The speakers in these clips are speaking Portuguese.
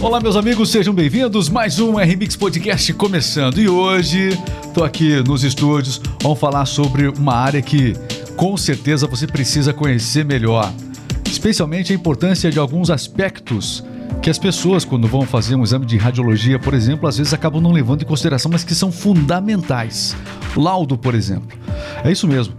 Olá, meus amigos, sejam bem-vindos. Mais um RMix Podcast começando. E hoje estou aqui nos estúdios. Vamos falar sobre uma área que com certeza você precisa conhecer melhor, especialmente a importância de alguns aspectos que as pessoas, quando vão fazer um exame de radiologia, por exemplo, às vezes acabam não levando em consideração, mas que são fundamentais. Laudo, por exemplo. É isso mesmo.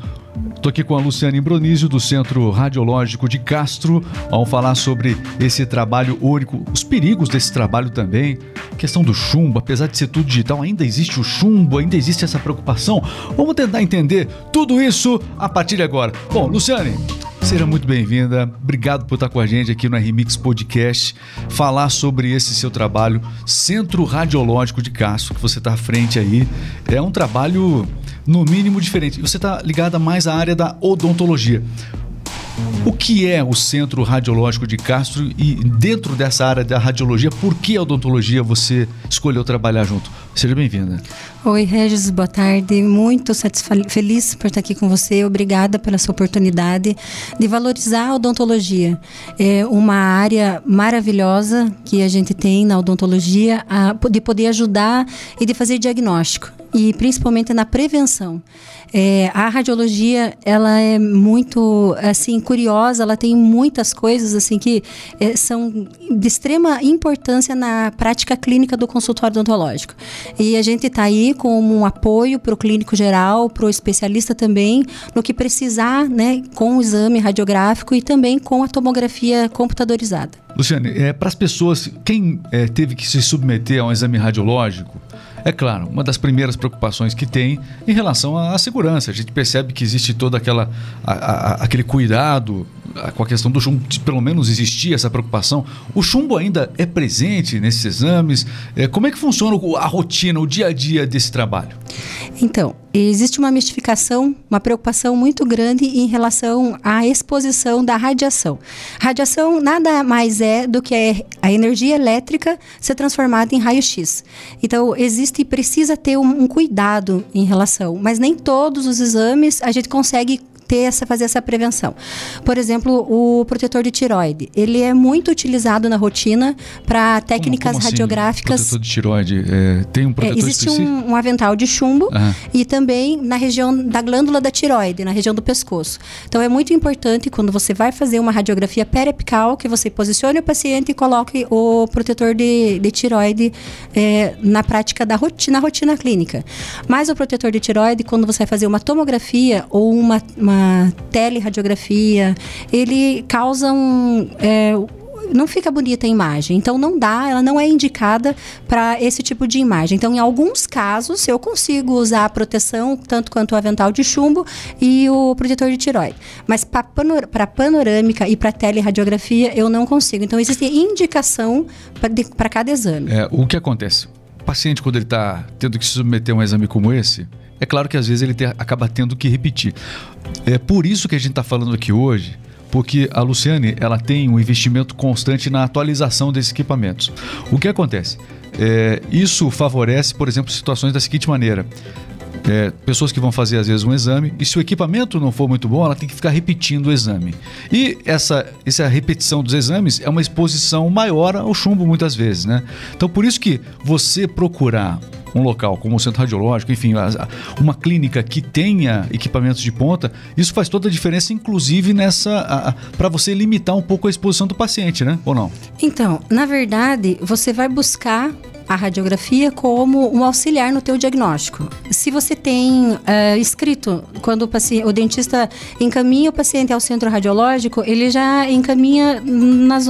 Estou aqui com a Luciana Imbronísio, do Centro Radiológico de Castro. Vamos falar sobre esse trabalho único, os perigos desse trabalho também. questão do chumbo, apesar de ser tudo digital, ainda existe o chumbo, ainda existe essa preocupação. Vamos tentar entender tudo isso a partir de agora. Bom, Luciane, Seja muito bem-vinda. Obrigado por estar com a gente aqui no Remix Podcast. Falar sobre esse seu trabalho, Centro Radiológico de Castro, que você está à frente aí. É um trabalho no mínimo diferente. Você está ligada mais à área da odontologia. O que é o Centro Radiológico de Castro e dentro dessa área da radiologia, por que a odontologia você escolheu trabalhar junto? Seja bem-vinda. Oi, Regis, boa tarde. Muito feliz por estar aqui com você. Obrigada pela sua oportunidade de valorizar a odontologia. É uma área maravilhosa que a gente tem na odontologia de poder ajudar e de fazer diagnóstico e principalmente na prevenção. É, a radiologia ela é muito assim curiosa, ela tem muitas coisas assim que é, são de extrema importância na prática clínica do consultório odontológico. E a gente está aí como um apoio para o clínico geral, para o especialista também, no que precisar, né, com o exame radiográfico e também com a tomografia computadorizada. Luciane, é, para as pessoas, quem é, teve que se submeter a um exame radiológico, é claro, uma das primeiras preocupações que tem em relação à segurança. A gente percebe que existe todo aquela, a, a, aquele cuidado com a questão do chumbo, pelo menos existia essa preocupação. O chumbo ainda é presente nesses exames? É, como é que funciona a rotina, o dia a dia desse trabalho? Então, existe uma mistificação, uma preocupação muito grande em relação à exposição da radiação. Radiação nada mais é do que a energia elétrica ser transformada em raio-x. Então, existe e precisa ter um, um cuidado em relação, mas nem todos os exames a gente consegue ter essa, fazer essa prevenção. Por exemplo, o protetor de tiroide. Ele é muito utilizado na rotina para técnicas como, como assim, radiográficas. Protetor de tiroide é, tem um protetor é, Existe um, um, avental de chumbo uhum. e também na região da glândula da tiroide, na região do pescoço. Então é muito importante quando você vai fazer uma radiografia periapical que você posicione o paciente e coloque o protetor de, de tiroide é, na prática da rotina, na rotina clínica. Mas o protetor de tiroide, quando você vai fazer uma tomografia ou uma, uma teleradiografia, ele causa um. É, não fica bonita a imagem. Então não dá, ela não é indicada para esse tipo de imagem. Então, em alguns casos, eu consigo usar a proteção, tanto quanto o avental de chumbo e o protetor de tiroide. Mas para panor panorâmica e para teleradiografia, eu não consigo. Então, existe indicação para cada exame. É, o que acontece? O paciente, quando ele está tendo que se submeter a um exame como esse, é claro que às vezes ele acaba tendo que repetir. É por isso que a gente está falando aqui hoje, porque a Luciane ela tem um investimento constante na atualização desses equipamentos. O que acontece? É, isso favorece, por exemplo, situações da seguinte maneira. É, pessoas que vão fazer às vezes um exame e se o equipamento não for muito bom, ela tem que ficar repetindo o exame. E essa, essa repetição dos exames é uma exposição maior ao chumbo muitas vezes, né? Então por isso que você procurar um local como o centro radiológico, enfim, uma clínica que tenha equipamentos de ponta, isso faz toda a diferença, inclusive nessa para você limitar um pouco a exposição do paciente, né? Ou não? Então, na verdade, você vai buscar a radiografia como um auxiliar no teu diagnóstico. Se você tem uh, escrito, quando o, o dentista encaminha o paciente ao centro radiológico, ele já encaminha nas,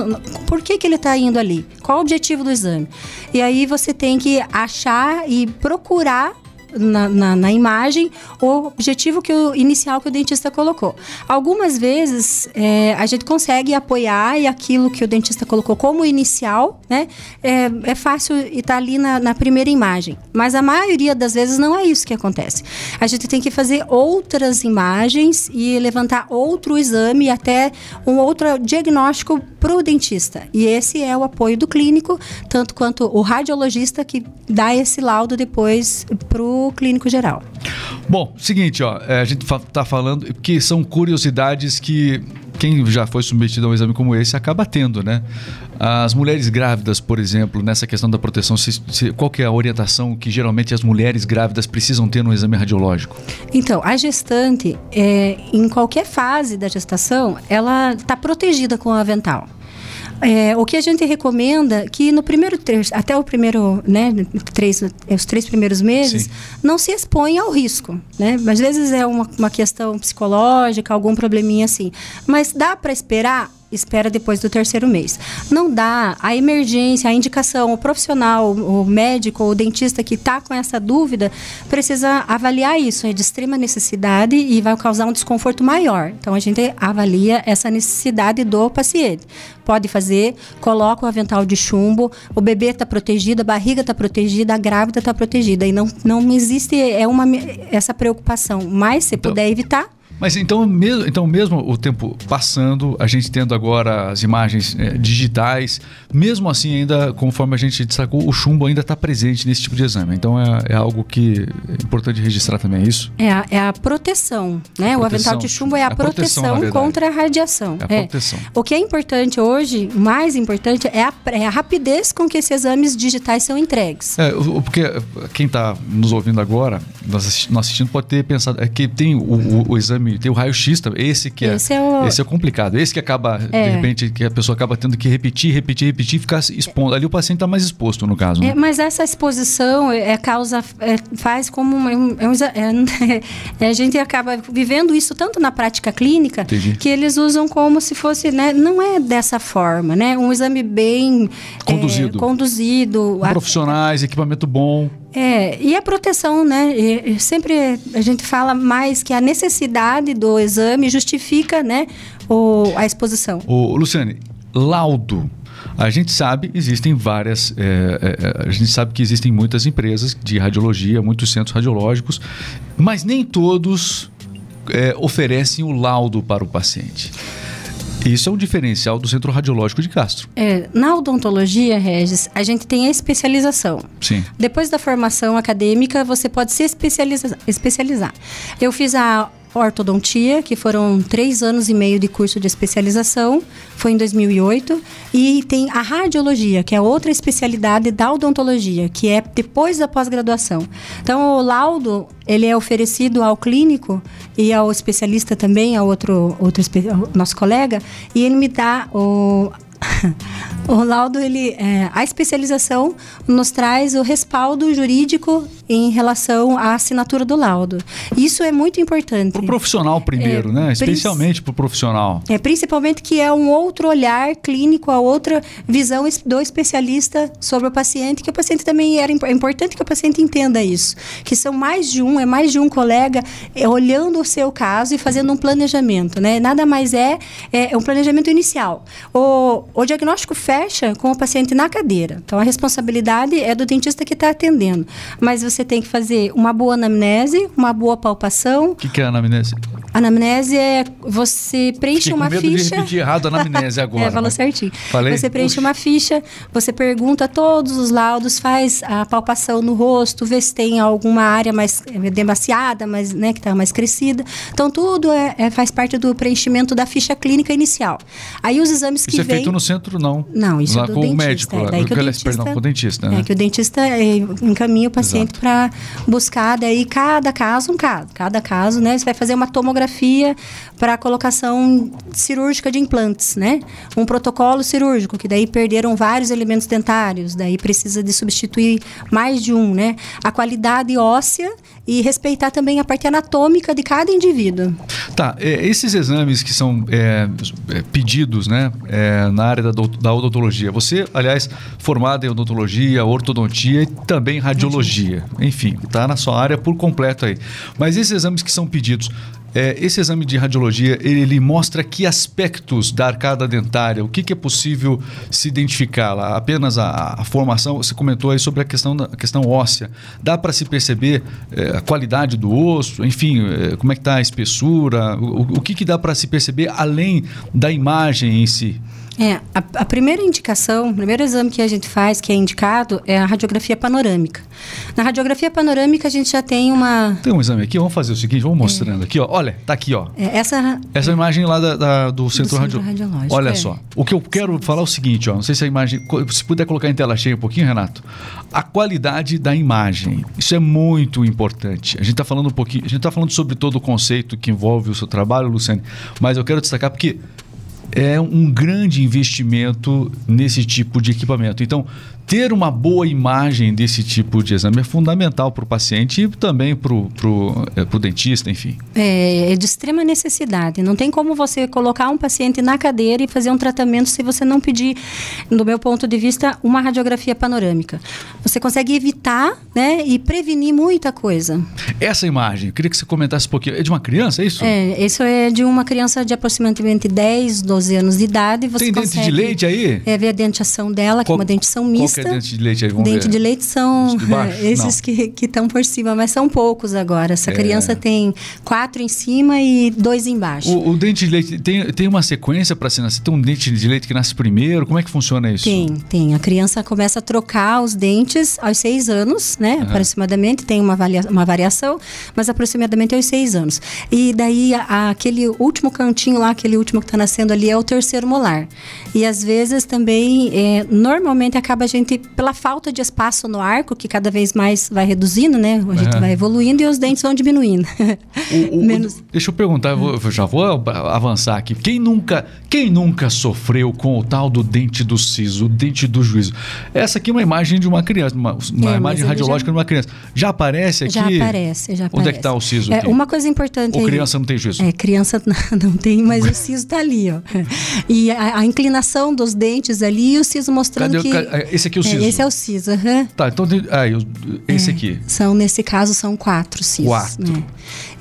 por que, que ele está indo ali, qual o objetivo do exame. E aí você tem que achar e procurar na, na, na, imagem o objetivo que o inicial que o dentista colocou. Algumas vezes é, a gente consegue apoiar e aquilo que o dentista colocou como inicial, né? É, é fácil estar tá ali na, na primeira imagem. Mas a maioria das vezes não é isso que acontece. A gente tem que fazer outras imagens e levantar outro exame e até um outro diagnóstico para o dentista. E esse é o apoio do clínico, tanto quanto o radiologista que dá esse laudo depois para o clínico geral. Bom, seguinte, ó, é, a gente está falando que são curiosidades que quem já foi submetido a um exame como esse acaba tendo, né? As mulheres grávidas, por exemplo, nessa questão da proteção, se, se, qual é a orientação que geralmente as mulheres grávidas precisam ter no exame radiológico? Então, a gestante, é, em qualquer fase da gestação, ela está protegida com o avental. É, o que a gente recomenda que no primeiro terço, até o primeiro, né, três, os três primeiros meses, Sim. não se exponha ao risco, né? Às vezes é uma, uma questão psicológica, algum probleminha assim. Mas dá para esperar espera depois do terceiro mês. Não dá a emergência, a indicação, o profissional, o médico, o dentista que está com essa dúvida precisa avaliar isso. É de extrema necessidade e vai causar um desconforto maior. Então a gente avalia essa necessidade do paciente. Pode fazer, coloca o avental de chumbo, o bebê está protegido, a barriga está protegida, a grávida está protegida. E não, não existe é uma, essa preocupação. Mas se então, puder evitar, mas então mesmo, então, mesmo o tempo passando, a gente tendo agora as imagens é, digitais, mesmo assim, ainda, conforme a gente destacou, o chumbo ainda está presente nesse tipo de exame. Então é, é, algo que é importante registrar também, é isso? É a, é a proteção, né? A o avental de chumbo é a, a proteção, proteção contra a radiação. É a é. proteção. O que é importante hoje, mais importante, é a, é a rapidez com que esses exames digitais são entregues. É, porque quem está nos ouvindo agora, nós assistindo, pode ter pensado é que tem o, o, o exame tem o raio-x, esse que é, esse é, o... esse é complicado. Esse que acaba, é. de repente, que a pessoa acaba tendo que repetir, repetir, repetir e ficar expondo. Ali o paciente está mais exposto, no caso. Né? É, mas essa exposição é, é causa, é, faz como um, é, a gente acaba vivendo isso tanto na prática clínica Entendi. que eles usam como se fosse, né? Não é dessa forma, né? Um exame bem conduzido, conduzido, profissionais, equipamento bom. É, e a proteção, né? E, sempre a gente fala mais que a necessidade do exame justifica, né, o, a exposição. O Luciane, laudo. A gente sabe, existem várias. É, é, a gente sabe que existem muitas empresas de radiologia, muitos centros radiológicos, mas nem todos é, oferecem o laudo para o paciente. Isso é um diferencial do Centro Radiológico de Castro. É, na odontologia, Regis, a gente tem a especialização. Sim. Depois da formação acadêmica, você pode se especializa especializar. Eu fiz a ortodontia, que foram três anos e meio de curso de especialização, foi em 2008, e tem a radiologia, que é outra especialidade da odontologia, que é depois da pós-graduação. Então, o laudo, ele é oferecido ao clínico e ao especialista também, ao outro, outro nosso colega, e ele me dá o o laudo, ele, é, a especialização nos traz o respaldo jurídico em relação à assinatura do laudo. Isso é muito importante. Para o profissional primeiro, é, né? Especialmente para o profissional. É, principalmente que é um outro olhar clínico, a outra visão do especialista sobre o paciente, que o paciente também era é importante que o paciente entenda isso. Que são mais de um, é mais de um colega é, olhando o seu caso e fazendo um planejamento, né? Nada mais é, é um planejamento inicial. O, o diagnóstico fecha com o paciente na cadeira. Então, a responsabilidade é do dentista que está atendendo. Mas você tem que fazer uma boa anamnese, uma boa palpação. O que, que é a anamnese? Anamnese é você preenche uma medo ficha. De repetir errado a anamnese agora. é, falou mas... certinho. Falei? Você preenche Ux. uma ficha, você pergunta todos os laudos, faz a palpação no rosto, vê se tem alguma área mais é, demasiada, mais, né, que está mais crescida. Então tudo é, é, faz parte do preenchimento da ficha clínica inicial. Aí os exames que isso vem... é feito no centro não? Não, isso lá é do com dentista. o médico, é, daí que o dentista, perdão, com o dentista, né? É que o dentista é, encaminha o paciente para buscar daí cada caso um caso, cada caso, né? Você vai fazer uma tomografia para colocação cirúrgica de implantes, né? Um protocolo cirúrgico, que daí perderam vários elementos dentários, daí precisa de substituir mais de um, né? A qualidade óssea e respeitar também a parte anatômica de cada indivíduo. Tá, é, esses exames que são é, é pedidos, né, é, na área da, da odontologia, você, aliás, formada em odontologia, ortodontia e também radiologia, enfim, tá na sua área por completo aí. Mas esses exames que são pedidos, é, esse exame de radiologia, ele, ele, mostra que aspectos da arcada dentária, o que, que é possível se identificar lá? Apenas a, a, formação, você comentou aí sobre a questão, da, a questão óssea. Dá para se perceber é, a qualidade do osso, enfim, é, como é que está a espessura? O, o que, que dá para se perceber além da imagem em si? É, a, a, primeira indicação, o primeiro exame que a gente faz, que é indicado, é a radiografia panorâmica. Na radiografia panorâmica, a gente já tem uma. Tem um exame aqui, vamos fazer o seguinte, vamos mostrando é. aqui, ó. Olha, tá aqui, ó. É, essa, essa imagem lá da, da do centro, do centro radio... radiológico. Olha é. só. O que eu quero falar é o seguinte, ó. Não sei se a imagem. Se puder colocar em tela cheia um pouquinho, Renato. A qualidade da imagem. Isso é muito importante. A gente está falando um pouquinho. A gente está falando sobre todo o conceito que envolve o seu trabalho, Luciane, mas eu quero destacar porque é um grande investimento nesse tipo de equipamento. Então, ter uma boa imagem desse tipo de exame é fundamental para o paciente e também para o é, dentista, enfim. É, é, de extrema necessidade. Não tem como você colocar um paciente na cadeira e fazer um tratamento se você não pedir, do meu ponto de vista, uma radiografia panorâmica. Você consegue evitar né, e prevenir muita coisa. Essa imagem, eu queria que você comentasse um pouquinho. É de uma criança, é isso? É, isso é de uma criança de aproximadamente 10, 12 anos de idade. Você tem dente de leite aí? É ver a dentição dela, que é uma dentição mista que é dente de leite aí? Vamos dente ver. de leite são esses que estão por cima, mas são poucos agora. Essa é. criança tem quatro em cima e dois embaixo. O, o dente de leite tem, tem uma sequência para se nascer? Tem um dente de leite que nasce primeiro? Como é que funciona isso? Tem, tem. A criança começa a trocar os dentes aos seis anos, né? Uhum. Aproximadamente, tem uma, varia, uma variação, mas aproximadamente aos seis anos. E daí, a, aquele último cantinho lá, aquele último que está nascendo ali, é o terceiro molar. E às vezes também, é, normalmente acaba a gente, pela falta de espaço no arco, que cada vez mais vai reduzindo, né? A gente vai evoluindo e os dentes vão diminuindo. O, o, Menos... Deixa eu perguntar, eu, vou, eu já vou avançar aqui. Quem nunca, quem nunca sofreu com o tal do dente do siso, o dente do juízo? Essa aqui é uma imagem de uma criança, uma, uma é, imagem radiológica já... de uma criança. Já aparece aqui? Já aparece, já aparece. Onde é que está o siso? É, uma coisa importante Ou aí, criança não tem juízo? É, criança não tem, mas o siso está ali, ó. E a, a, inclinação dos dentes ali e o siso mostrando Cadê, que... Esse aqui é o siso? É, esse é o siso, uhum. Tá, então aí, esse é, aqui. São, nesse caso, são quatro sisos. Quatro. Né?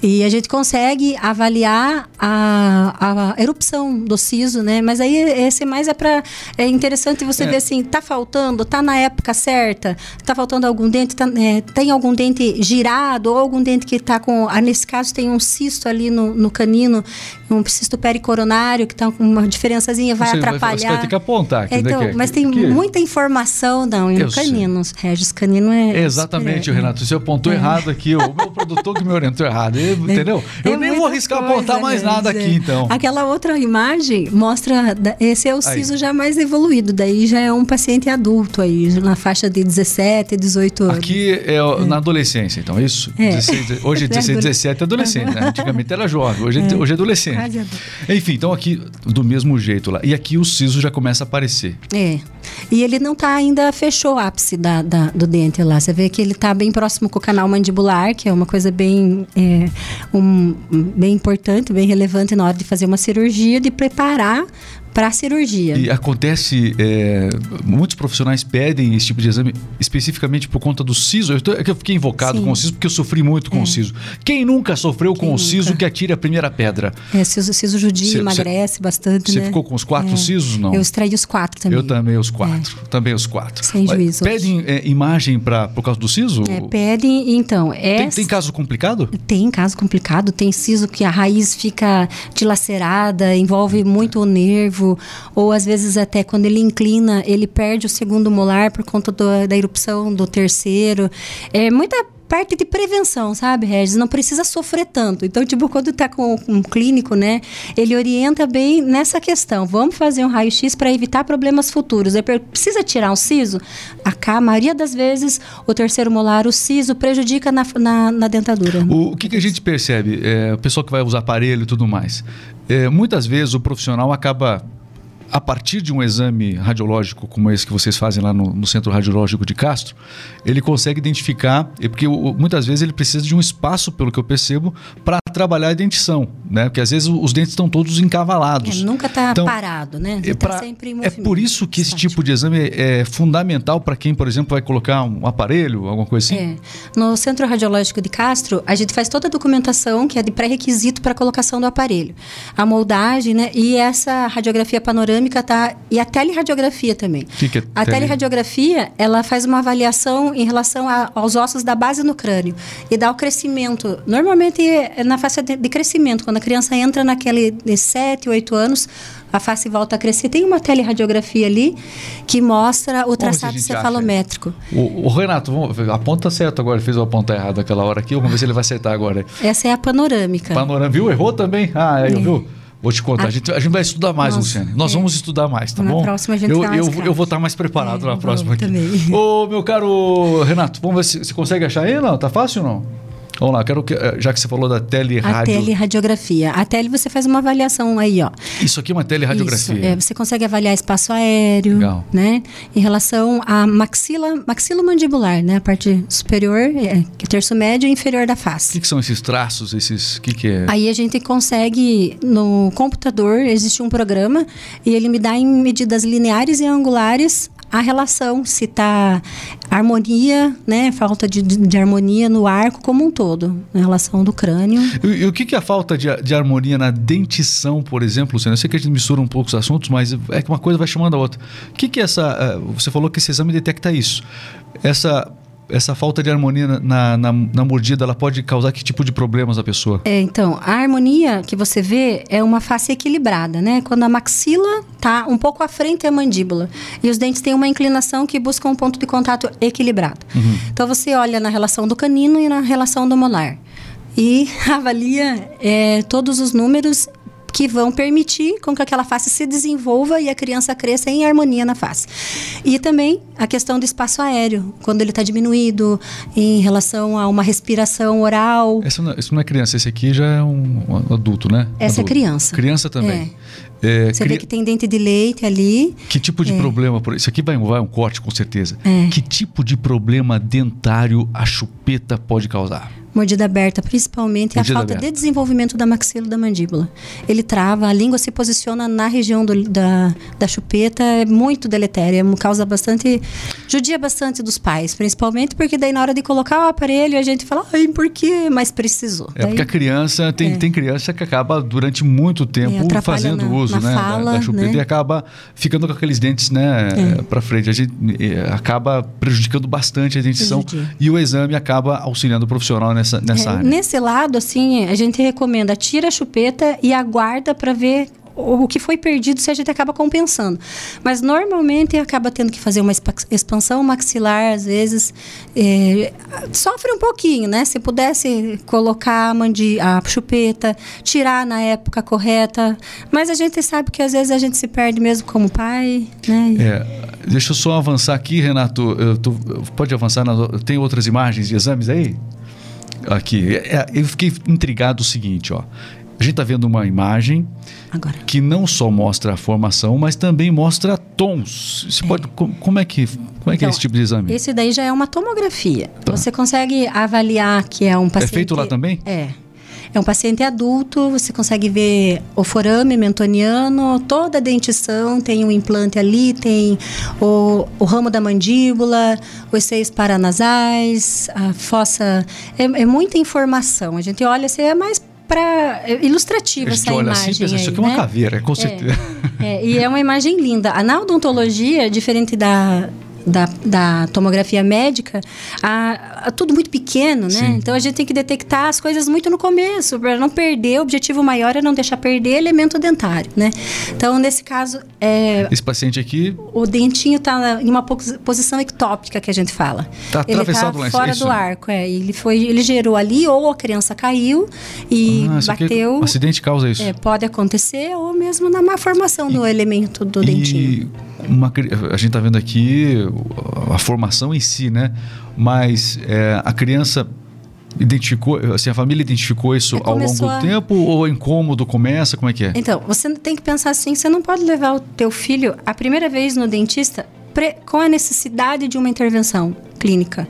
E a gente consegue avaliar a, a erupção do siso, né? Mas aí esse mais é para é interessante você é. ver assim, tá faltando, tá na época certa, tá faltando algum dente, tá, é, tem algum dente girado ou algum dente que tá com, ah, nesse caso tem um cisto ali no, no canino, um cisto pericoronário que tá com uma diferençazinha, vai você atrapalhar. Vai, você vai ter que apontar aqui, é, então, né? mas tem que... muita informação não, no canino, Regis canino é Exatamente, Renato, você apontou é. errado aqui, o meu produtor que me orientou errado. Entendeu? Eu é nem vou arriscar coisa, apontar mais né? nada aqui, então. Aquela outra imagem mostra. Esse é o siso já mais evoluído, daí já é um paciente adulto aí, na faixa de 17, 18 anos. Aqui é, é. na adolescência, então, isso? É. 16, hoje é 16, 17 é adolescente, né? Antigamente era jovem, hoje é, hoje é adolescente. Enfim, então aqui do mesmo jeito lá. E aqui o siso já começa a aparecer. É. E ele não está ainda, fechou o ápice da, da, do dente lá. Você vê que ele está bem próximo com o canal mandibular, que é uma coisa bem, é, um, bem importante, bem relevante na hora de fazer uma cirurgia, de preparar para a cirurgia. E acontece, é, muitos profissionais pedem esse tipo de exame especificamente por conta do siso. Eu, tô, é eu fiquei invocado Sim. com o siso porque eu sofri muito com é. o siso. Quem nunca sofreu Quem com nunca? o siso que atire a primeira pedra? É, siso, siso judio cê, emagrece cê, bastante, Você né? ficou com os quatro é. sisos, não? Eu extraí os quatro também. Eu também os quatro. É. Também os quatro. Sem juízo. Pedem é, imagem pra, por causa do siso? É, pedem, então... É... Tem, tem caso complicado? Tem caso complicado. Tem siso que a raiz fica dilacerada, envolve muito o nervo, ou às vezes até quando ele inclina, ele perde o segundo molar por conta do, da erupção do terceiro. É muita parte de prevenção, sabe, Regis? Não precisa sofrer tanto. Então, tipo, quando está com um clínico, né, ele orienta bem nessa questão. Vamos fazer um raio-x para evitar problemas futuros. É, precisa tirar um siso? A, a maioria das vezes, o terceiro molar, o siso, prejudica na, na, na dentadura. O, o que, que, a gente percebe? É, o pessoal que vai usar aparelho e tudo mais. É, muitas vezes o profissional acaba a partir de um exame radiológico como esse que vocês fazem lá no, no Centro Radiológico de Castro, ele consegue identificar, porque muitas vezes ele precisa de um espaço, pelo que eu percebo, para trabalhar a dentição, né? Porque às vezes os dentes estão todos encavalados. É, nunca está então, parado, né? É, tá sempre em é por isso que esse tipo de exame é, é fundamental para quem, por exemplo, vai colocar um aparelho, alguma coisa assim? É. No Centro Radiológico de Castro, a gente faz toda a documentação que é de pré-requisito para a colocação do aparelho. A moldagem, né? E essa radiografia panorâmica tá e a teleradiografia também. Que que é a tele... teleradiografia, ela faz uma avaliação em relação a, aos ossos da base no crânio e dá o crescimento. Normalmente é na fase de, de crescimento, quando Quando a criança entra naquele de 7, 8 anos, a face volta a crescer. Tem uma teleradiografia ali que mostra o traçado cefalométrico. O, o, Renato, vamos, aponta certo agora, fez uma ponta errada aquela hora aqui, vamos ver se ele vai acertar agora. Essa é a panorâmica. Panorâmica, viu? Errou também? Ah, aí, é. viu? Vou te contar, a, a, gente, a gente vai estudar mais, Nossa, Luciane. Nós é. vamos estudar mais, tá na bom? Na próxima a gente eu, eu, eu vou estar mais preparado é, na próxima aqui. Também. Ô, meu caro Renato, vamos ver se você consegue achar aí, não? Tá fácil ou não? Vamos lá, quero que, eh, já que você falou da teleradiografia. A teleradiografia. A tele você faz uma avaliação aí, ó. Isso aqui é uma teleradiografia. Isso, é, você consegue avaliar espaço aéreo, Legal. né? Em relação à maxila, maxilomandibular, né? A parte superior, é, é terço médio e inferior da face. O que, que, são esses traços, esses, que que é? Aí a gente consegue, no computador, existe um programa e ele me dá em medidas lineares e angulares a relação, se está harmonia, né, falta de, de, harmonia no arco como um todo, na relação do crânio. E, e o que, que é a falta de, de, harmonia na dentição, por exemplo, Luciano? Eu sei que a gente mistura um pouco os assuntos, mas é que uma coisa vai chamando a outra. O que, que é essa... Uh, você falou que esse exame detecta isso. Essa essa falta de harmonia na, na, na, mordida, ela pode causar que tipo de problemas à pessoa? É, então, a harmonia que você vê é uma face equilibrada, né? Quando a maxila tá um pouco à frente da mandíbula e os dentes têm uma inclinação que busca um ponto de contato equilibrado. Uhum. Então, você olha na relação do canino e na relação do molar e avalia é, todos os números que vão permitir com que aquela face se desenvolva e a criança cresça em harmonia na face. E também a questão do espaço aéreo, quando ele está diminuído em relação a uma respiração oral. Essa não, isso não é criança, esse aqui já é um, um adulto, né? Essa é adulto. é criança. Criança também. É. É, Você cri... vê que tem dente de leite ali. Que tipo de é. problema? Isso aqui vai, vai um corte, com certeza. É. Que tipo de problema dentário a chupeta pode causar? Mordida aberta, principalmente mordida a falta aberta. de desenvolvimento da maxila da mandíbula. Ele trava, a língua se posiciona na região do, da, da chupeta, é muito deletéria, causa bastante. judia bastante dos pais, principalmente porque daí na hora de colocar o aparelho a gente fala, ai, por quê? Mas precisou. É daí, porque a criança, tem, é. tem criança que acaba durante muito tempo é, fazendo na, uso na né, fala, da, da, chupeta né? e acaba ficando com aqueles dentes né, é. para frente. A gente é, acaba prejudicando bastante a dentição Prejudia. e o exame acaba auxiliando o profissional nessa nessa, nessa é, área? Nesse lado, assim, a gente recomenda tira a chupeta e aguarda para ver o que foi perdido se a gente acaba compensando. Mas normalmente acaba tendo que fazer uma expansão maxilar, às vezes é, sofre um pouquinho, né? Se pudesse colocar a, mandi a chupeta, tirar na época correta, mas a gente sabe que às vezes a gente se perde mesmo como pai, né? É, deixa eu só avançar aqui, Renato. Tô, pode avançar? tem outras imagens de exames aí? Aqui. É, é, eu fiquei intrigado o seguinte, ó. A gente está vendo uma imagem Agora. que não só mostra a formação, mas também mostra tons. Você é. pode, como, é que, como é, que é esse então, tipo de exame? Esse daí já é uma tomografia. Tá. Você consegue avaliar que é um paciente... É feito lá também? É. É um paciente adulto, você consegue ver o forame mentoniano, toda a dentição, tem um implante ali, tem o, o ramo da mandíbula, os seios paranasais, a fossa. É, é muita informação. A gente olha, você é mais para é ilustrativa essa olha imagem. Assim, pensa, aí, isso aqui é uma né? caveira, com é, certeza. É, é, e é uma imagem linda. A odontologia, diferente da da, da tomografia médica, a, a tudo muito pequeno, né? Sim. Então a gente tem que detectar as coisas muito no começo, para não perder. O objetivo maior é não deixar perder elemento dentário, né? Então, nesse caso. É, Esse paciente aqui. O dentinho está em uma posição ectópica que a gente fala. Está atravessado ele tá fora do arco, é. Ele, foi, ele gerou ali, ou a criança caiu e ah, bateu. Aqui, acidente causa isso. É, pode acontecer, ou mesmo na má formação e, do elemento do dentinho. Uma, a gente está vendo aqui a formação em si, né? Mas é, a criança identificou, assim, a família identificou isso é, ao longo do a... tempo ou incômodo começa? Como é que é? Então, você tem que pensar assim, você não pode levar o teu filho a primeira vez no dentista com a necessidade de uma intervenção clínica.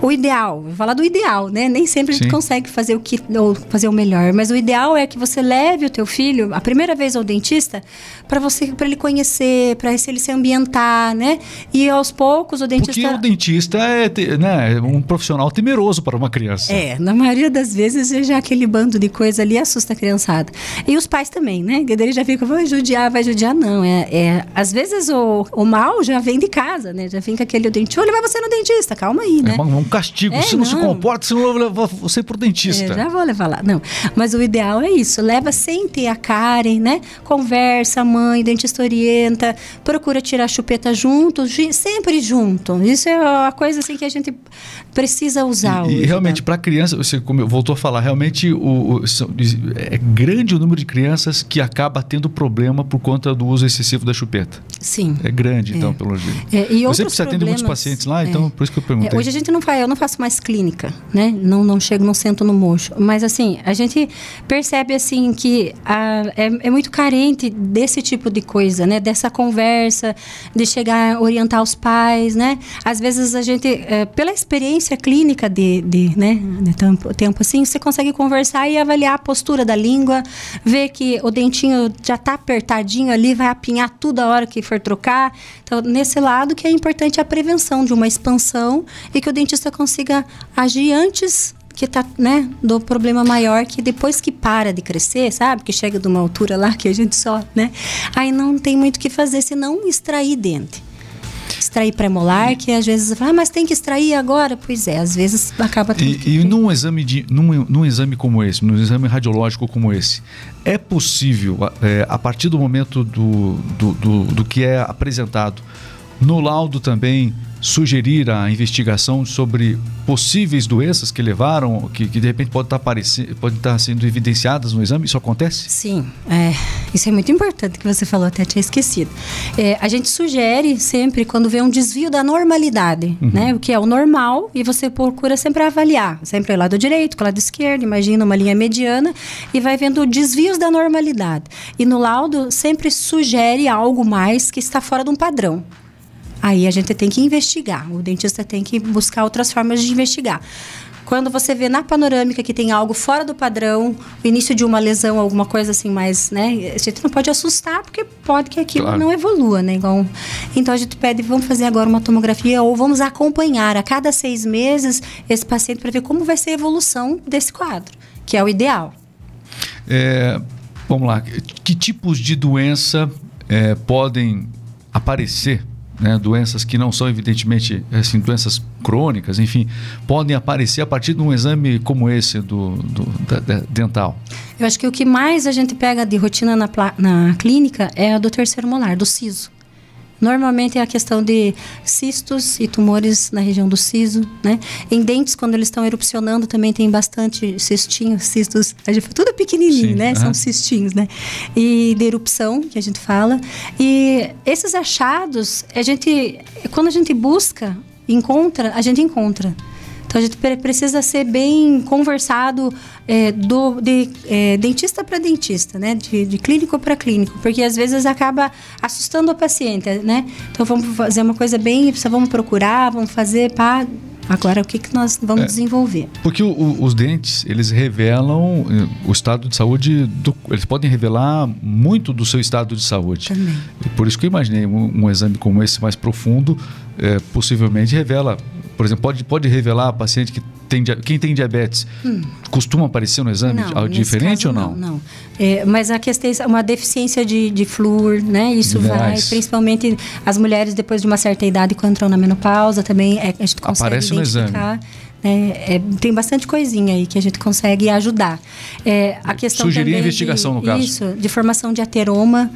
O ideal, vou falar do ideal, né? Nem sempre a gente consegue fazer o que ou fazer o melhor, mas o ideal é que você leve o teu filho a primeira vez ao dentista para você para ele conhecer, para ele se ambientar, né? E aos poucos o dentista Porque o dentista é, né, é um profissional temeroso para uma criança. É, na maioria das vezes já aquele bando de coisa ali assusta a criançada. E os pais também, né? Que daí já fica, vai judiar, vai judiar não, é, é às vezes o, o mal já vem de casa, né? Já vem com aquele dente, olha, vai você no dentista dentista, calma aí, né? É um castigo. É, se não, se não. comporta, você não levar você pro dentista. É, já vou levar lá. Não, mas o ideal é isso. Leva sem ter a Karen, né? Conversa, mãe, dentista orienta, procura tirar a chupeta junto, sempre junto. Isso é a coisa assim que a gente precisa usar E, hoje. e realmente, né? para criança, você como voltou a falar, realmente o, o- é grande o número de crianças que acaba tendo problema por conta do uso excessivo da chupeta. Sim. É grande, então, É. pelo jeito. É, e Você outros precisa atender muitos pacientes lá, é. então por isso que eu perguntei. É, hoje a gente não faz, eu não faço mais clínica, né? Não, não chego, não sento no mocho. Mas assim, a gente percebe assim que a- é, é muito carente desse tipo de coisa, né? Dessa conversa, de chegar a orientar os pais, né? Às vezes a gente, é, pela experiência clínica de, de, né, de tempo, tempo assim, você consegue conversar e avaliar a postura da língua, ver que o dentinho já tá apertadinho ali, vai apinhar tudo a hora que for trocar. Então, nesse lado que é importante a prevenção de uma expansão e que o dentista consiga agir antes que tá, né, do problema maior que depois que para de crescer, sabe? Que chega de uma altura lá que a gente só, né? Aí não tem muito o que fazer senão extrair dente. Extrair premolar, que às vezes fala, ah, mas tem que extrair agora. Pois é, às vezes acaba tendo que E, e num exame de num, num exame como esse, num exame radiológico como esse, é possível, é, a partir do momento do, do, do, do que é apresentado, no laudo também sugerir a investigação sobre possíveis doenças que levaram, que, que de repente pode estar, aparecendo, pode estar sendo evidenciadas no exame? Isso acontece? Sim, é, isso é muito importante que você falou, até tinha esquecido. É, a gente sugere sempre quando vê um desvio da normalidade, né? O que é o normal, e você procura sempre avaliar, sempre o lado direito, o lado esquerdo, imagina uma linha mediana, e vai vendo desvios da normalidade. E no laudo sempre sugere algo mais que está fora de um padrão. Aí a gente tem que investigar. O dentista tem que buscar outras formas de investigar. Quando você vê na panorâmica que tem algo fora do padrão, o início de uma lesão, alguma coisa assim mais, né? A gente não pode assustar, porque pode que aquilo Claro. não evolua, né? Igual, então a gente pede, vamos fazer agora uma tomografia ou vamos acompanhar a cada seis meses esse paciente para ver como vai ser a evolução desse quadro, que é o ideal. É, vamos lá, que tipos de doença é, podem aparecer? Né, doenças que não são evidentemente assim, doenças crônicas, enfim, podem aparecer a partir de um exame como esse do, do da- da- dental. Eu acho que o que mais a gente pega de rotina na, na clínica é a do terceiro molar, do siso. Normalmente é a questão de cistos e tumores na região do siso, né? Em dentes, quando eles estão erupcionando, também tem bastante cistinhos, cistos, a gente tudo pequenininho, Sim, né? aham. São cistinhos, né? E de erupção, que a gente fala. E esses achados, a gente, quando a gente busca, encontra, a gente encontra. Então a gente pre- precisa ser bem conversado é, do, de é, dentista para dentista, né? De, de clínico para clínico, porque às vezes acaba assustando o paciente, né? Então vamos fazer uma coisa bem, vamos procurar, vamos fazer para agora o que, que nós vamos É. desenvolver. Porque o- o- os dentes, eles revelam eh, o estado de saúde, do- eles podem revelar muito do seu estado de saúde. Também. E Por isso que eu imaginei um, um exame como esse mais profundo, eh, possivelmente revela, por exemplo, pode, pode revelar a paciente que tem, quem tem diabetes, costuma aparecer no exame algo Hum. nesse diferente ou não? Não, É, mas a questão é uma deficiência de, de flúor, né? Isso vai, principalmente as mulheres depois de uma certa idade, quando entram na menopausa, também é, a gente consegue Aparece no exame. identificar. né? É, tem bastante coisinha aí que a gente consegue ajudar. É, a questão Sugerir investigação, de, no caso. Isso, de formação de ateroma.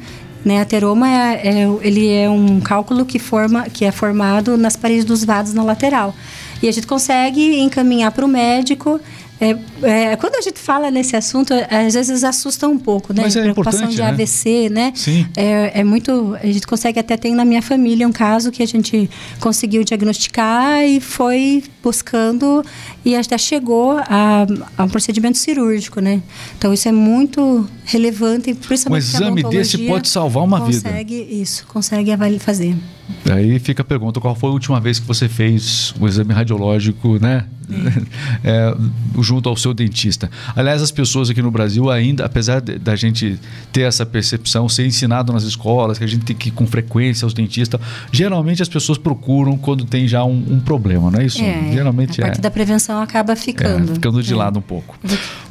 Né, ateroma é, é, ele é um cálculo que, forma, que é formado nas paredes dos vasos na lateral. E a gente consegue encaminhar para o médico. É, é, quando a gente fala nesse assunto, às vezes assusta um pouco, né? Mas é Preocupação de né? AVC, né? Sim. É, é muito. A gente consegue até ter na minha família um caso que a gente conseguiu diagnosticar e foi buscando e até chegou a, a um procedimento cirúrgico, né? Então isso é muito relevante, principalmente Um exame desse pode salvar uma vida. consegue, Isso, consegue fazer. Aí fica a pergunta: qual foi a última vez que você fez o exame radiológico, né? É, junto ao seu dentista. Aliás, as pessoas aqui no Brasil, ainda, apesar da gente ter essa percepção, ser ensinado nas escolas, que a gente tem que ir com frequência aos dentistas, geralmente as pessoas procuram quando tem já um, um problema, não é isso? É, geralmente a é. parte da prevenção acaba É, ficando. ficando de É. lado um pouco.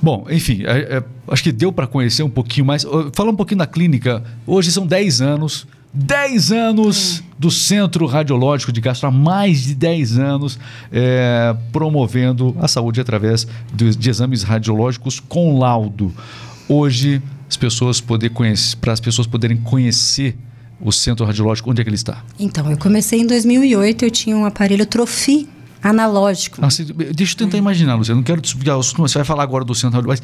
Bom, enfim, é, é, acho que deu para conhecer um pouquinho mais. Fala um pouquinho da clínica. Hoje são 10 anos. 10 anos do Centro Radiológico de Castro, há mais de 10 anos, é, promovendo a saúde através de, de exames radiológicos com laudo. Hoje, as pessoas poder conhecer, para as pessoas poderem conhecer o Centro Radiológico, onde é que ele está? Então, eu comecei em 2008, eu tinha um aparelho Trofi analógico. Ah, deixa eu tentar é. imaginar, Luciano, não quero desviar você vai falar agora do Centro mas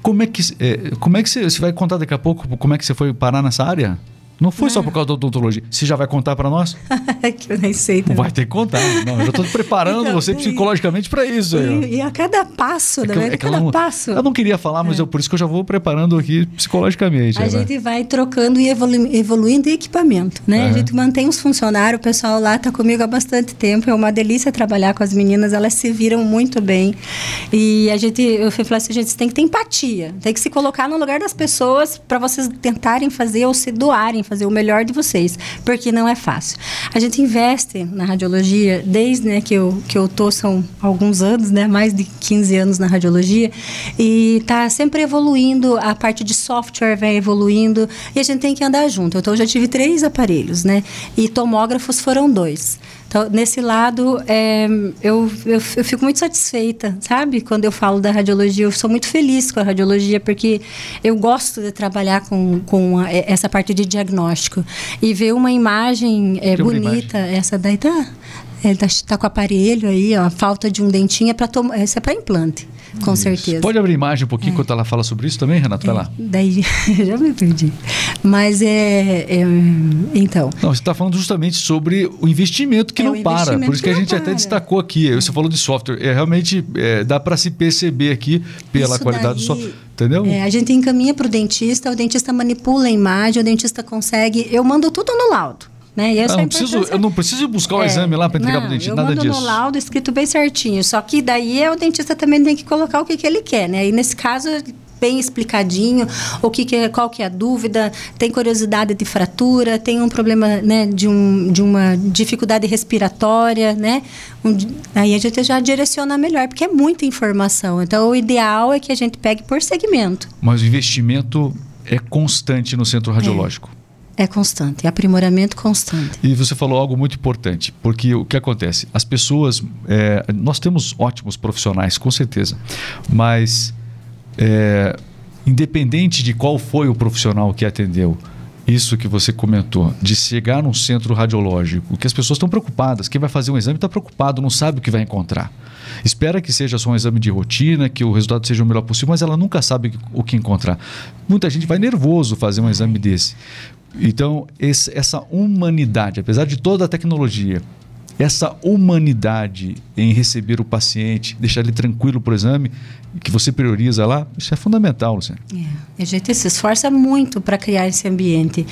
como é que, é, como é que você, você vai contar daqui a pouco como é que você foi parar nessa área? Não foi só por causa da odontologia. Você já vai contar para nós? que eu nem sei. Também. Vai ter que contar. Não, eu já estou preparando então, você psicologicamente para isso. E, e, a cada passo, é né? É a cada não, passo. Eu não queria falar, mas é. eu, por isso que eu já vou preparando aqui psicologicamente. A gente vai trocando e evolu evoluindo equipamento, né? A gente mantém os funcionários, o pessoal lá está comigo há bastante tempo. É uma delícia trabalhar com as meninas, elas se viram muito bem. E a gente, eu falei assim, gente, você tem que ter empatia, tem que se colocar no lugar das pessoas para vocês tentarem fazer ou se doarem fazer o melhor de vocês, porque não é fácil. A gente investe na radiologia desde né, que, eu, que eu tô, são alguns anos, né, mais de 15 anos na radiologia, e está sempre evoluindo, a parte de software vai evoluindo, e a gente tem que andar junto. Então, eu já tive três aparelhos, né, e tomógrafos foram dois. Então, nesse lado, é, eu, eu, eu, fico muito satisfeita, sabe? Quando eu falo da radiologia, eu sou muito feliz com a radiologia, porque eu gosto de trabalhar com, com a, essa parte de diagnóstico. E ver uma imagem é, bonita, imagem. essa daí tá. Ele tá, tá com o aparelho aí, ó, falta de um dentinho é para tomar, essa é para implante. Com isso. certeza. Pode abrir imagem um pouquinho é. enquanto ela fala sobre isso também, Renato? Vai é, lá. Daí já me perdi. Mas é. é então. Não, você está falando justamente sobre o investimento que é não para. Por isso que, que a gente para. até destacou aqui. Você falou de software. É, realmente é, dá para se perceber aqui pela isso qualidade daí, do software. Entendeu? É, a gente encaminha para o dentista, o dentista manipula a imagem, o dentista consegue. Eu mando tudo no laudo. Né? Ah, não preciso, eu não preciso buscar o é, exame lá para entregar para o dentista, nada disso. Eu mando no laudo escrito bem certinho. Só que daí é, o dentista também tem que colocar o que, que ele quer, né? E nesse caso bem explicadinho o que, que é, qual que é a dúvida, tem curiosidade de fratura, tem um problema né, de, um, de uma dificuldade respiratória, né? Um, aí a gente já direciona melhor, porque é muita informação. Então, o ideal é que a gente pegue por segmento. Mas o investimento é constante no centro radiológico. É. É constante, é aprimoramento constante. E você falou algo muito importante, porque o que acontece? As pessoas. É, nós temos ótimos profissionais, com certeza, mas é, independente de qual foi o profissional que atendeu, isso que você comentou, de chegar num centro radiológico, que as pessoas estão preocupadas, quem vai fazer um exame está preocupado, não sabe o que vai encontrar. Espera que seja só um exame de rotina, que o resultado seja o melhor possível, mas ela nunca sabe o que encontrar. Muita gente vai nervoso fazer um exame desse. Então, esse, essa humanidade, apesar de toda a tecnologia, essa humanidade em receber o paciente, deixar ele tranquilo para o exame, que você prioriza lá, isso é fundamental, Luciana. É, a gente se esforça muito para criar esse ambiente,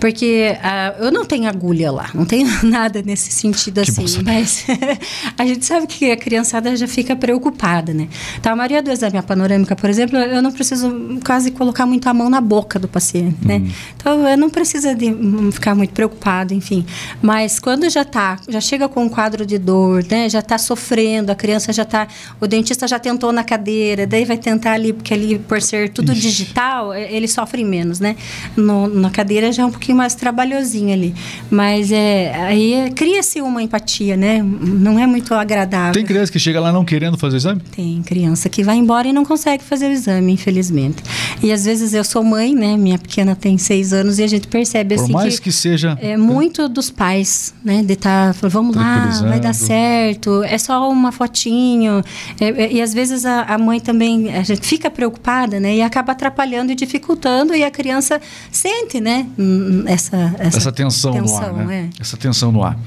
porque uh, eu não tenho agulha lá, não tenho nada nesse sentido que assim, mas a gente sabe que a criançada já fica preocupada, né? Então, a maioria do exame panorâmica, por exemplo, eu não preciso quase colocar muito a mão na boca do paciente, né? Hum. Então, eu não precisa de ficar muito preocupado, enfim. Mas quando já tá, já chega com um quadro de dor, né? Já está sofrendo, a criança já está, o dentista já tentou na cadeira, daí vai tentar ali, porque ali por ser tudo Ixi. digital, é, ele sofre menos, né? No, na cadeira já é um pouquinho mais trabalhosinho ali. Mas é, aí é, cria-se uma empatia, né? Não é muito agradável. Tem criança que chega lá não querendo fazer o exame? Tem criança que vai embora e não consegue fazer o exame, infelizmente. E às vezes eu sou mãe, né? Minha pequena tem seis anos e a gente percebe por assim. Por mais que, que seja. É muito dos pais, né? De estar, tá, vamos lá, vai dar certo, é só uma fotinho. É, é, e às vezes a, a, mãe também a gente fica preocupada, né? E acaba atrapalhando e dificultando, e a criança sente, né? Hum, essa, essa, essa tensão, tensão, no ar, né? É. Essa tensão no ar.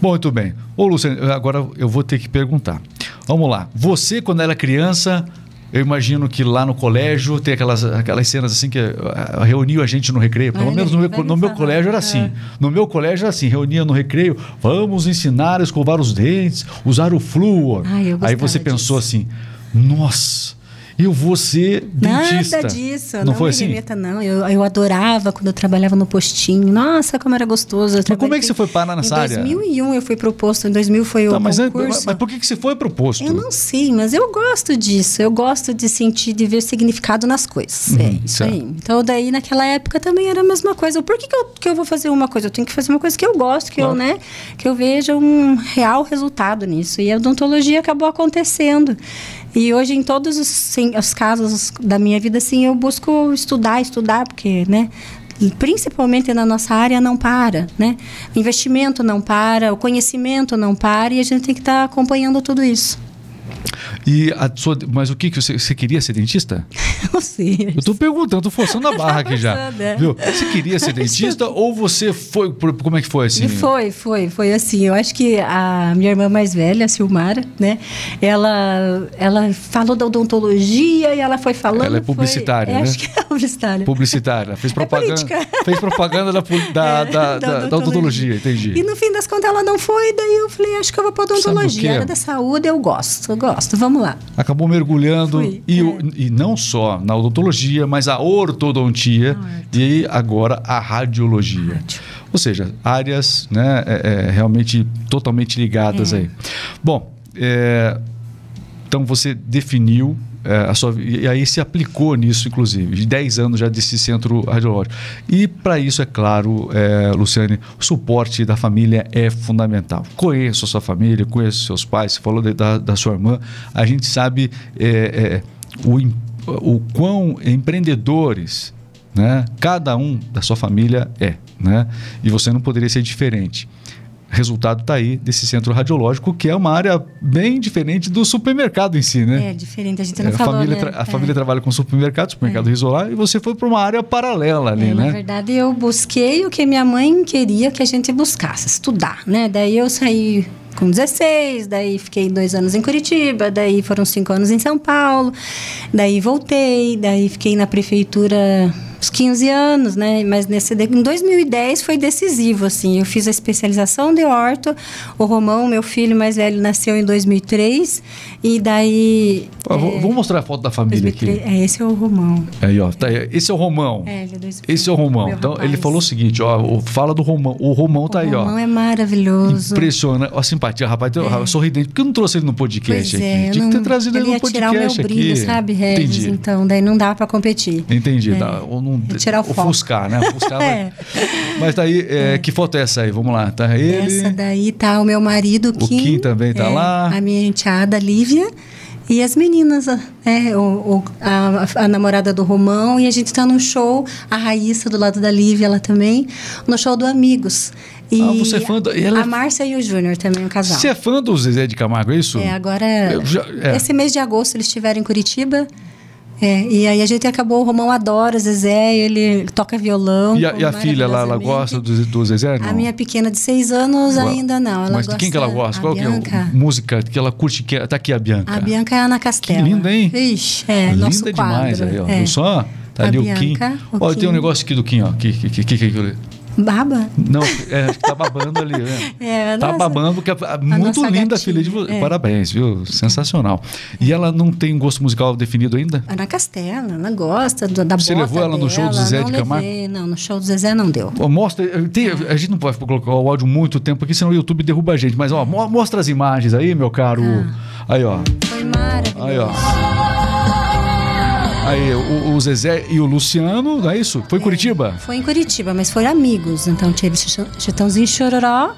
Bom, muito bem. Ô, Luciano, agora eu vou ter que perguntar. Vamos lá. Você, quando era criança, eu imagino que lá no colégio tem aquelas, aquelas cenas assim que uh, reuniu a gente no recreio. Pelo menos no, meu, no meu colégio era assim. É. No meu colégio era assim, reunia no recreio, vamos ensinar a escovar os dentes, usar o flúor. Ai, Aí você pensou disso. assim, nossa, eu vou ser dentista. Nada disso. Não, Não, foi assim? remeta, não. Eu, eu adorava quando eu trabalhava no postinho. Nossa, como era gostoso. Mas como é que você foi parar nessa em área? 2001 eu fui pro posto. Em 2000 foi Tá, o mas, é- concurso. mas por que, que você foi pro posto? Eu não sei, mas eu gosto disso. Eu gosto de sentir, de ver significado nas coisas. é isso Uhum, certo. aí. Então, daí, naquela época também era a mesma coisa. Por que, que, eu, que eu vou fazer uma coisa? Eu tenho que fazer uma coisa que eu gosto, que eu, né? Que eu veja um real resultado nisso. E a odontologia acabou acontecendo. E hoje, em todos os, sim, os casos da minha vida, assim, eu busco estudar, estudar, porque, né? Principalmente na nossa área não para, né? O investimento não para, o conhecimento não para e a gente tem que estar acompanhando tudo isso. E a sua, mas o que, que você, você queria ser dentista? Não sei. Eu tô perguntando, tô forçando a barra aqui já. É. Viu? Você queria ser dentista ou você foi. Como é que foi assim? Foi, foi, foi assim. Eu acho que a minha irmã mais velha, a Silmara, né? Ela, ela falou da odontologia e ela foi falando. Ela é foi- publicitária, é, né? Acho que é publicitária. Publicitária. Fez propaganda. política. fez propaganda da, da, É, da, da- da odontologia, entendi. E no fim das contas ela não foi, daí eu falei, acho que eu vou quê? odontologia. Área da saúde eu gosto, eu gosto. Vamos lá. Acabou mergulhando Fui, e, é. e não só na odontologia, mas a ortodontia e agora a radiologia. Rádio. Ou seja, áreas né, é, é, realmente totalmente ligadas É. aí. Bom, é, então você definiu é, sua e aí se aplicou nisso, inclusive, de 10 anos já desse centro radiológico. E para isso, é claro, é, Luciane, o suporte da família é fundamental. Conheço a sua família, conheço seus pais, você falou de- da, da sua irmã, a gente sabe é, é, o, o quão empreendedores né, cada um da sua família é. Né? E você não poderia ser diferente resultado está aí desse centro radiológico, que é uma área bem diferente do supermercado em si, né? É diferente, a gente É, não a falou, família, né? a É. família trabalha com supermercado, supermercado Risolar, e você foi para uma área paralela ali, É, Na né? verdade, eu busquei o que minha mãe queria que a gente buscasse, estudar, né? Daí eu saí com 16, daí fiquei dois anos em Curitiba, daí foram cinco anos em São Paulo, daí voltei, daí fiquei na prefeitura uns 15 anos, né? Mas nesse em 2010 foi decisivo, assim. Eu fiz a especialização de orto. O Romão, meu filho mais velho, nasceu em 2003 e daí vou- Vamos mostrar a foto da família 2003 aqui. é esse é o Romão. Aí, ó, tá aí. Esse é o Romão. É, ele é dois- Esse é o Romão. Então, rapaz. ele falou o seguinte, ó, o- fala do Romão. O Romão tá o aí, ó. Romão é maravilhoso. Impressionante. Ó, a simpatia, rapaz, tem- sorridente. Por que eu não trouxe ele no podcast Pois aqui? é, Tinha não, que ter trazido ele ele no ia tirar podcast o meu brilho, aqui. sabe, Regis? Entendi. Então, daí não dá pra competir. Entendi. É. Ou não, É tirar o foco. Ofuscar, né? Ofuscar É. Mas daí, é, que foto é essa aí? Vamos lá. Tá ele. Essa daí tá o meu marido, O Kim. Kim também tá é, lá. A minha enteada, Lívia. E as meninas, é, o, o- a, a namorada do Romão. E a gente tá no show, a Raíssa do lado da Lívia, ela também, no show do Amigos. E Ah, você é fã do- ela é- A Márcia e o Júnior também, um casal. Você é fã do Zezé de Camargo, é isso? É, agora. Já- é. Esse mês de agosto eles estiveram em Curitiba. É, e aí a gente acabou, o Romão adora Zezé, ele toca violão. E a, e a filha lá, ela gosta do, do Zezé? Não? A minha pequena de seis anos ainda não. Ela Mas de gosta, quem que ela gosta? Qual que é Bianca. a música que ela curte? Que, tá aqui a Bianca. A Bianca é a Ana Castela. Que linda, hein? Ixi, é, nosso Linda quadro. demais aí, ó. É. Só? Tá A ali o Bianca, Kim. o Ó, tem um Kim. negócio aqui do Kim, ó. Que, que, que, que, que- Baba? Não, é, acho que tá babando ali, né? É, Tá nossa- babando, porque é muito linda a gatinha, filha de você. é. Parabéns, viu? Sensacional. E ela não tem um gosto musical definido ainda? Ana Castela, ela gosta da Você levou ela no show do. Zezé de Camargo? levei, Não, no show do Zezé não deu. Ó, Mostra, tem- a gente não pode colocar o áudio muito tempo aqui, senão o YouTube derruba a gente. Mas ó, mo- mostra as imagens aí, meu caro. Ah. Aí, ó. Foi maravilhoso. Aí, ó. Aí, o, o Zezé e o Luciano, não é isso? Foi em Curitiba? Foi em Curitiba, mas foram amigos. Então teve Chitão- Chitãozinho Chororó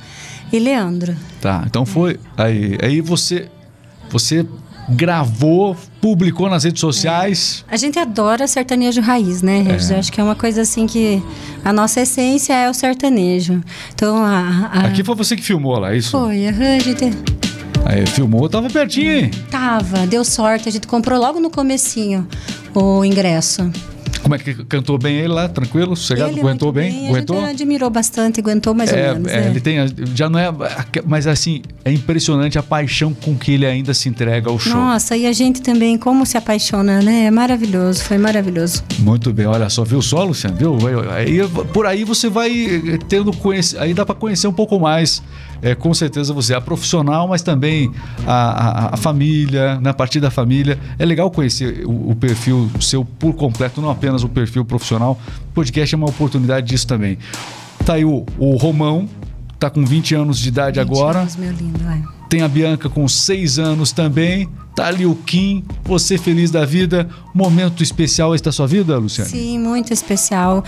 e Leandro. Tá, então foi. Aí, aí você, você gravou, publicou nas redes sociais. A gente adora sertanejo raiz, né, Regis? Eu acho que é uma coisa assim que a nossa essência é o sertanejo. Então a. a- Aqui foi você que filmou lá, é isso? Foi, a gente Aí filmou, tava pertinho, hein? tava, deu sorte, a gente comprou logo no comecinho o ingresso. Como é que cantou bem ele lá, tranquilo, sossegado, Ele aguentou bem? A Aguentou? gente admirou bastante, aguentou mais É, ou menos. é, né? ele tem. Já não é. Mas assim, é impressionante a paixão com que ele ainda se entrega ao show. Nossa, e a gente também, como se apaixona, né? É maravilhoso, foi maravilhoso. Muito bem, olha só, viu só, Luciano? Viu? Aí, por aí você vai tendo conhece, aí dá para conhecer um pouco mais é, com certeza você é a profissional, mas também a, a, a família, na né, partir da família. É legal conhecer o, o, perfil seu por completo, não apenas o perfil profissional. O podcast é uma oportunidade disso também. Tá aí o, o Romão, tá com 20 anos de idade 20 agora. Anos, meu lindo, é. Tem a Bianca com 6 anos também. Tá ali o Kim, você feliz da vida. Momento especial esse da sua vida, Luciana? Sim, muito especial.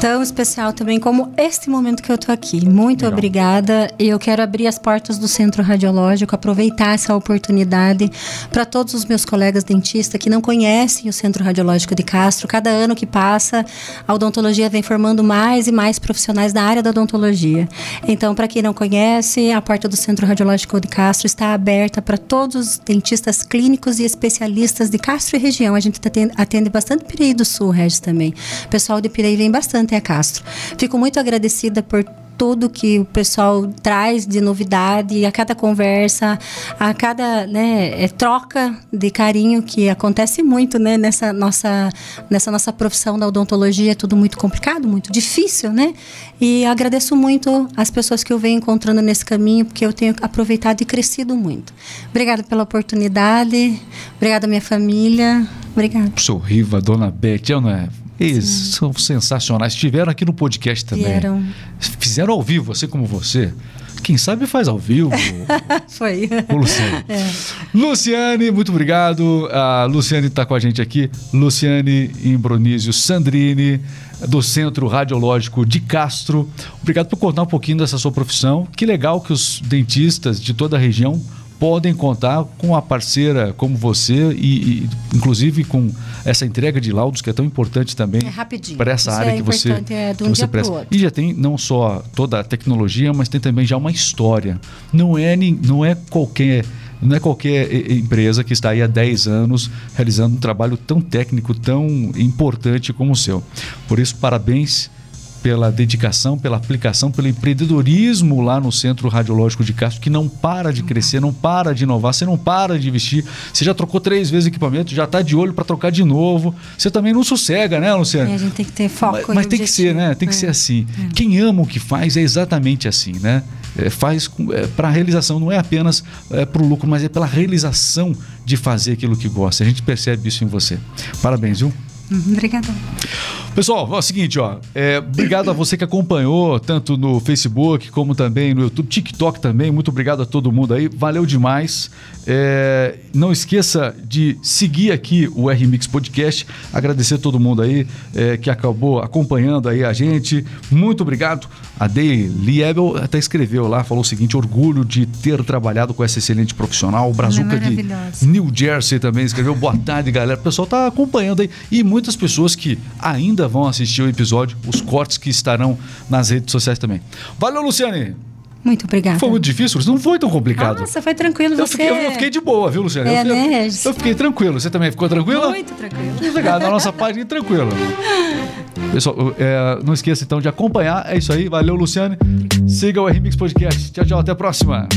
Tão especial também como este momento que eu tô aqui. Muito Legal. obrigada. E eu quero abrir as portas do Centro Radiológico, aproveitar essa oportunidade para todos os meus colegas dentistas que não conhecem o Centro Radiológico de Castro. Cada ano que passa, a odontologia vem formando mais e mais profissionais da área da odontologia. Então, para quem não conhece, a porta do Centro Radiológico de Castro está aberta para todos os dentistas clínicos e especialistas de Castro e região. A gente atende, atende bastante Pirei do Sul, Regis, também. O pessoal de Pirei vem bastante a Castro. Fico muito agradecida por tudo que o pessoal traz de novidade, a cada conversa, a cada né, é, troca de carinho que acontece muito né, nessa, nossa, nessa nossa profissão da odontologia. É tudo muito complicado, muito difícil, né? E agradeço muito as pessoas que eu venho encontrando nesse caminho, porque eu tenho aproveitado e crescido muito. Obrigada pela oportunidade, obrigada minha família, obrigada. Sou Riva, Dona Beth, eu não é eles Sim. são sensacionais. Estiveram aqui no podcast também. Vieram. Fizeram ao vivo, assim como você. Quem sabe faz ao vivo. Foi. O Luciane. É. Luciane, muito obrigado. A Luciane está com a gente aqui. Luciane Imbronísio Sandrini, do Centro Radiológico de Castro. Obrigado por contar um pouquinho dessa sua profissão. Que legal que os dentistas de toda a região podem contar com a parceira como você e, e inclusive com essa entrega de laudos que é tão importante também é para essa Isso área é que você, é que você presta. E já tem não só toda a tecnologia, mas tem também já uma história. Não é, não é qualquer não é qualquer empresa que está aí há 10 anos realizando um trabalho tão técnico, tão importante como o seu. Por isso, parabéns pela dedicação, pela aplicação, pelo empreendedorismo lá no Centro Radiológico de Castro, que não para de crescer, não para de inovar, você não para de investir. Você já trocou três vezes o equipamento, já está de olho para trocar de novo. Você também não sossega, né, Luciano? É, a gente tem que ter foco. Mas, mas tem que ser, né? Tem que é. ser assim. É. Quem ama o que faz é exatamente assim, né? É, faz é, para a realização, não é apenas é, para o lucro, mas é pela realização de fazer aquilo que gosta. A gente percebe isso em você. Parabéns, viu? Obrigada. Pessoal, é o seguinte, ó. É, obrigado a você que acompanhou, tanto no Facebook como também no YouTube, TikTok também. Muito obrigado a todo mundo aí. Valeu demais. É, não esqueça de seguir aqui o RMix Podcast. Agradecer a todo mundo aí é, que acabou acompanhando aí a gente. Muito obrigado. A Day Liebel até escreveu lá, falou o seguinte: orgulho de ter trabalhado com essa excelente profissional. O Brazuca é de New Jersey também escreveu. Boa tarde, galera. O pessoal tá acompanhando aí. E muitas pessoas que ainda vão assistir o episódio, os cortes que estarão nas redes sociais também. Valeu, Luciane! Muito obrigada. Foi muito difícil? Não foi tão complicado. Nossa, foi tranquilo. Eu, fiquei, eu fiquei de boa, viu, Luciana? É, eu, né, eu, eu fiquei tranquilo. Você também ficou tranquilo? Muito tranquilo. Legal. Na nossa página, tranquilo. Pessoal, é, não esqueça então de acompanhar. É isso aí. Valeu, Luciane. Siga o RMix Podcast. Tchau, tchau. Até a próxima.